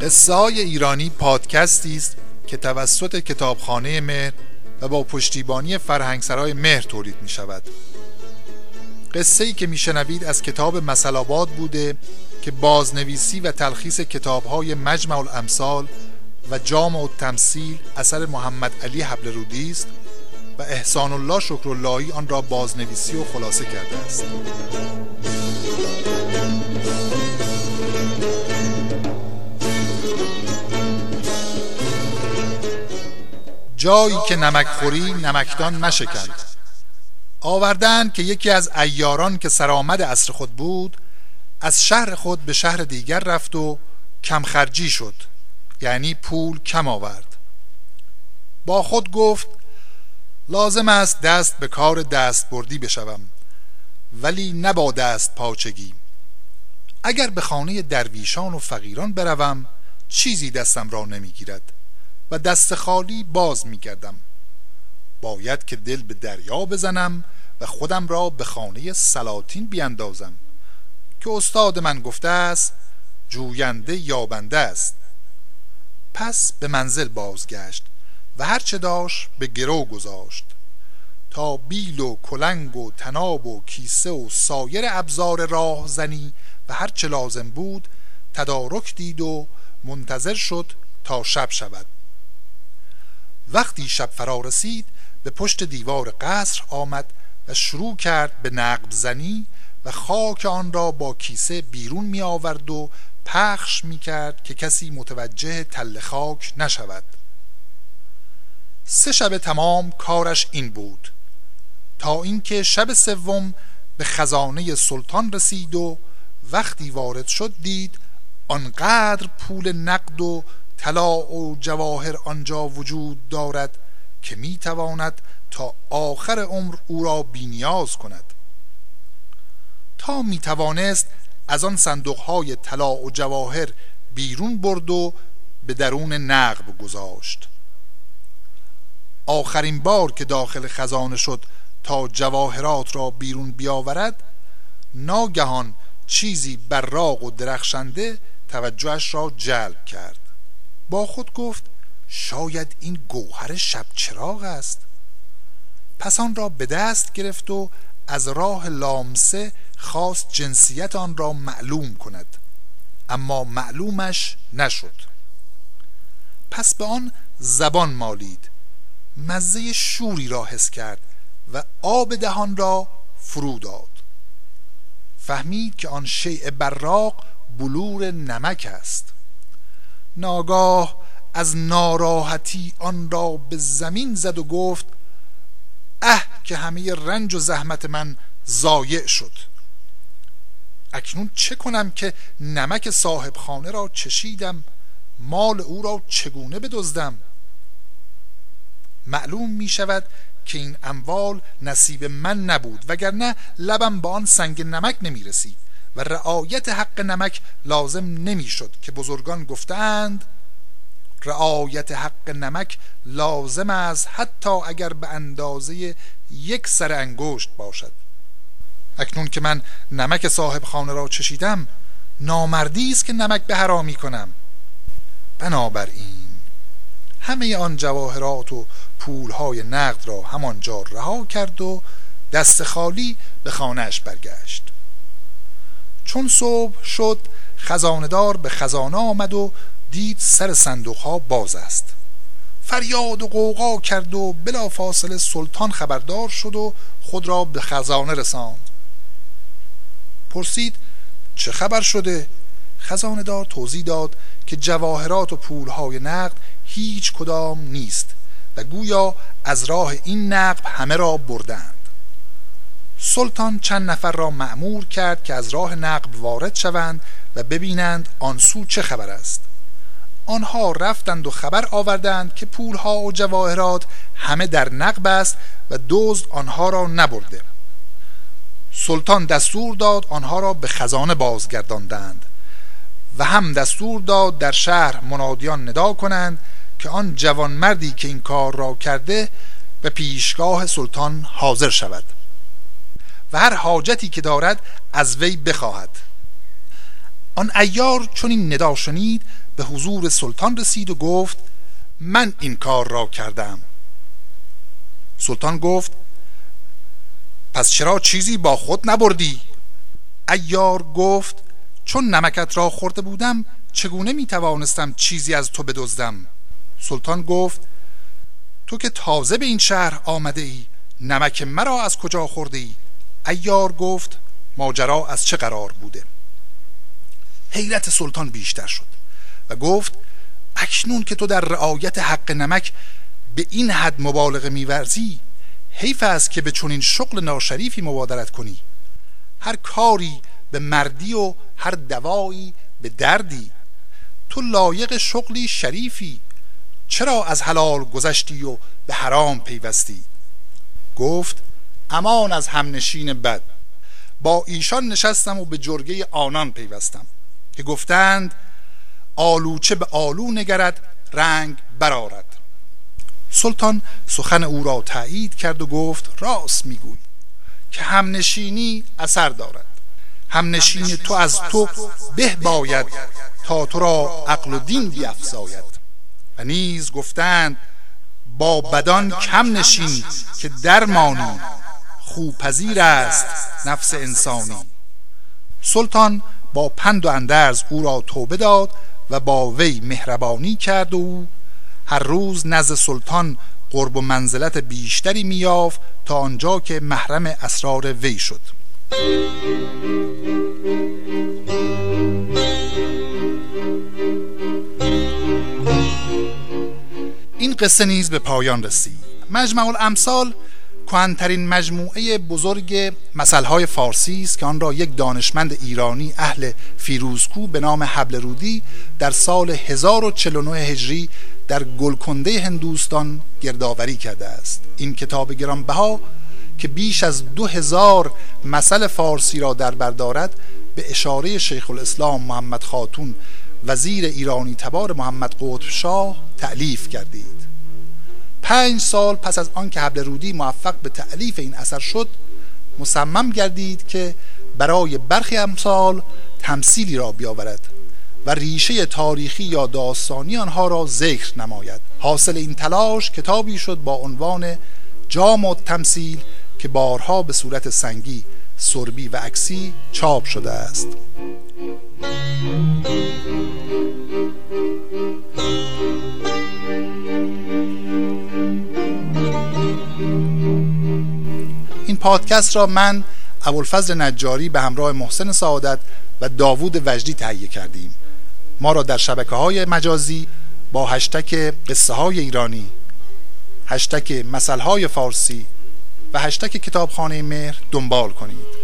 قصه های ایرانی پادکستی است که توسط کتابخانه مهر و با پشتیبانی فرهنگسرای مهر تولید می شود قصه ای که میشنوید از کتاب مسلاباد بوده که بازنویسی و تلخیص کتاب های مجمع الامثال و جامع التمثیل اثر محمد علی حبل رودی است و احسان الله شکراللهی آن را بازنویسی و خلاصه کرده است. جایی که نمک خوری نمکدان نشکند. آوردن که یکی از ایاران که سرآمد عصر خود بود از شهر خود به شهر دیگر رفت و کمخرجی شد یعنی پول کم آورد. با خود گفت لازم است دست به کار دست بردی بشوم ولی نبا دست پاچگی. اگر به خانه درویشان و فقیران بروم چیزی دستم را نمی‌گیرد. و دست خالی باز میگردم باید که دل به دریا بزنم و خودم را به خانه سلاطین بیاندازم که استاد من گفته است جوینده یابنده است. پس به منزل بازگشت و هرچه داشت به گرو گذاشت. تا بیل و کلنگ و تناب و کیسه و سایر ابزار راهزنی و هرچه لازم بود تدارک دید و منتظر شد تا شب شود. وقتی شب فرا رسید به پشت دیوار قصر آمد و شروع کرد به نقب زنی و خاک آن را با کیسه بیرون می آورد و پخش می کرد که کسی متوجه تل خاک نشود. سه شب تمام کارش این بود. تا اینکه شب سوم به خزانه سلطان رسید و وقتی وارد شد دید آنقدر پول نقد و طلا و جواهر آنجا وجود دارد که می تواند تا آخر عمر او را بینیاز کند. تا می توانست از آن صندوق های طلا و جواهر بیرون برد و به درون نقب گذاشت. آخرین بار که داخل خزانه شد تا جواهرات را بیرون بیاورد ناگهان چیزی براق و درخشنده توجهش را جلب کرد. با خود گفت شاید این گوهر شب چراغ است. پس آن را به دست گرفت و از راه لامسه خواست جنسیت آن را معلوم کند. اما معلومش نشد. پس به آن زبان مالید. مزه شوری را حس کرد و آب دهان را فرو داد. فهمید که آن شیء براق بلور نمک است. ناگاه از ناراحتی آن را به زمین زد و گفت اه که همه رنج و زحمت من ضایع شد. اکنون چه کنم که نمک صاحب خانه را چشیدم مال او را چگونه بدزدم؟ معلوم می شود که این اموال نصیب من نبود وگرنه لبم با آن سنگ نمک نمی رسید. و رعایت حق نمک لازم نمی‌شد که بزرگان گفتند رعایت حق نمک لازم است حتی اگر به اندازه یک سر انگشت باشد. اکنون که من نمک صاحب خانه را چشیدم نامردی است که نمک به حرامی کنم. بنابراین همه آن جواهرات و پولهای نقد را همانجا رها کرد و دست خالی به خانهش برگشت. چون صبح شد خزاندار به خزانه آمد و دید سر صندوق ها باز است. فریاد و قوقا کرد و بلا فاصله سلطان خبردار شد و خود را به خزانه رساند. پرسید چه خبر شده؟ خزانه دار توضیح داد که جواهرات و پولهای نقد هیچ کدام نیست و گویا از راه این نقب همه را بردند سلطان چند نفر را معمور کرد که از راه نقب وارد شوند و ببینند آن سو چه خبر است. آنها رفتند و خبر آوردند که پولها و جواهرات همه در نقب است و دزد آنها را نبرده. سلطان دستور داد آنها را به خزانه بازگرداندند و هم دستور داد در شهر منادیان ندا کنند که آن جوانمردی که این کار را کرده به پیشگاه سلطان حاضر شود. و هر حاجتی که دارد از وی بخواهد. آن ایار چون این ندا شنید به حضور سلطان رسید و گفت من این کار را کردم. سلطان گفت پس چرا چیزی با خود نبردی؟ ایار گفت چون نمکت را خورده بودم چگونه می توانستم چیزی از تو بدزدم؟ سلطان گفت تو که تازه به این شهر آمده ای نمک مرا از کجا خورده ای ایار گفت ماجرا از چه قرار بوده؟ حیرت سلطان بیشتر شد و گفت اکنون که تو در رعایت حق نمک به این حد مبالغه میورزی حیف است که به چنین شغل ناشریفی مبادرت کنی. هر کاری به مردی و هر دوایی به دردی. تو لایق شغلی شریفی چرا از حلال گذشتی و به حرام پیوستی؟ گفت امان از همنشین بد. با ایشان نشستم و به جرگه آنان پیوستم که گفتند آلوچه به آلو نگرد رنگ برارد سلطان سخن او را تایید کرد و گفت راست میگوی که همنشینی اثر دارد. همنشین تو از تو به باید تا تو را عقل و دین بیافزاید و نیز گفتند با بدان کم نشین که درمانی خوپذیر است نفس انسانی. سلطان با پند و اندرز او را توبه داد و با وی مهربانی کرد و هر روز نزد سلطان قرب و منزلت بیشتری میافت تا آنجا که محرم اسرار وی شد. این قصه نیز به پایان رسید. مجمع الامثال کهنترین مجموعه بزرگ مسائل فارسی است که آن را یک دانشمند ایرانی اهل فیروزکو به نام حبل رودی در سال 1049 هجری در گلکنده هندوستان گردآوری کرده است. این کتاب گرانبها که بیش از دو هزار مسئله فارسی را در بر دارد به اشاره شیخ الاسلام محمد خاتون وزیر ایرانی تبار محمد قطب شاه تعلیف کردید. پنج سال پس از آنکه حبل رودی موفق به تعلیف این اثر شد مصمم گردید که برای برخی امثال تمثیلی را بیاورد و ریشه تاریخی یا داستانی آنها را ذکر نماید. حاصل این تلاش کتابی شد با عنوان جام و تمثیل که بارها به صورت سنگی سربی و عکسی چاپ شده است. پادکست را من ابوالفضل نجاری به همراه محسن سعادت و داوود وجدی تهیه کردیم. ما را در شبکه های مجازی با هشتک قصه های ایرانی هشتک مسئله های فارسی و هشتک کتابخانه مهر دنبال کنید.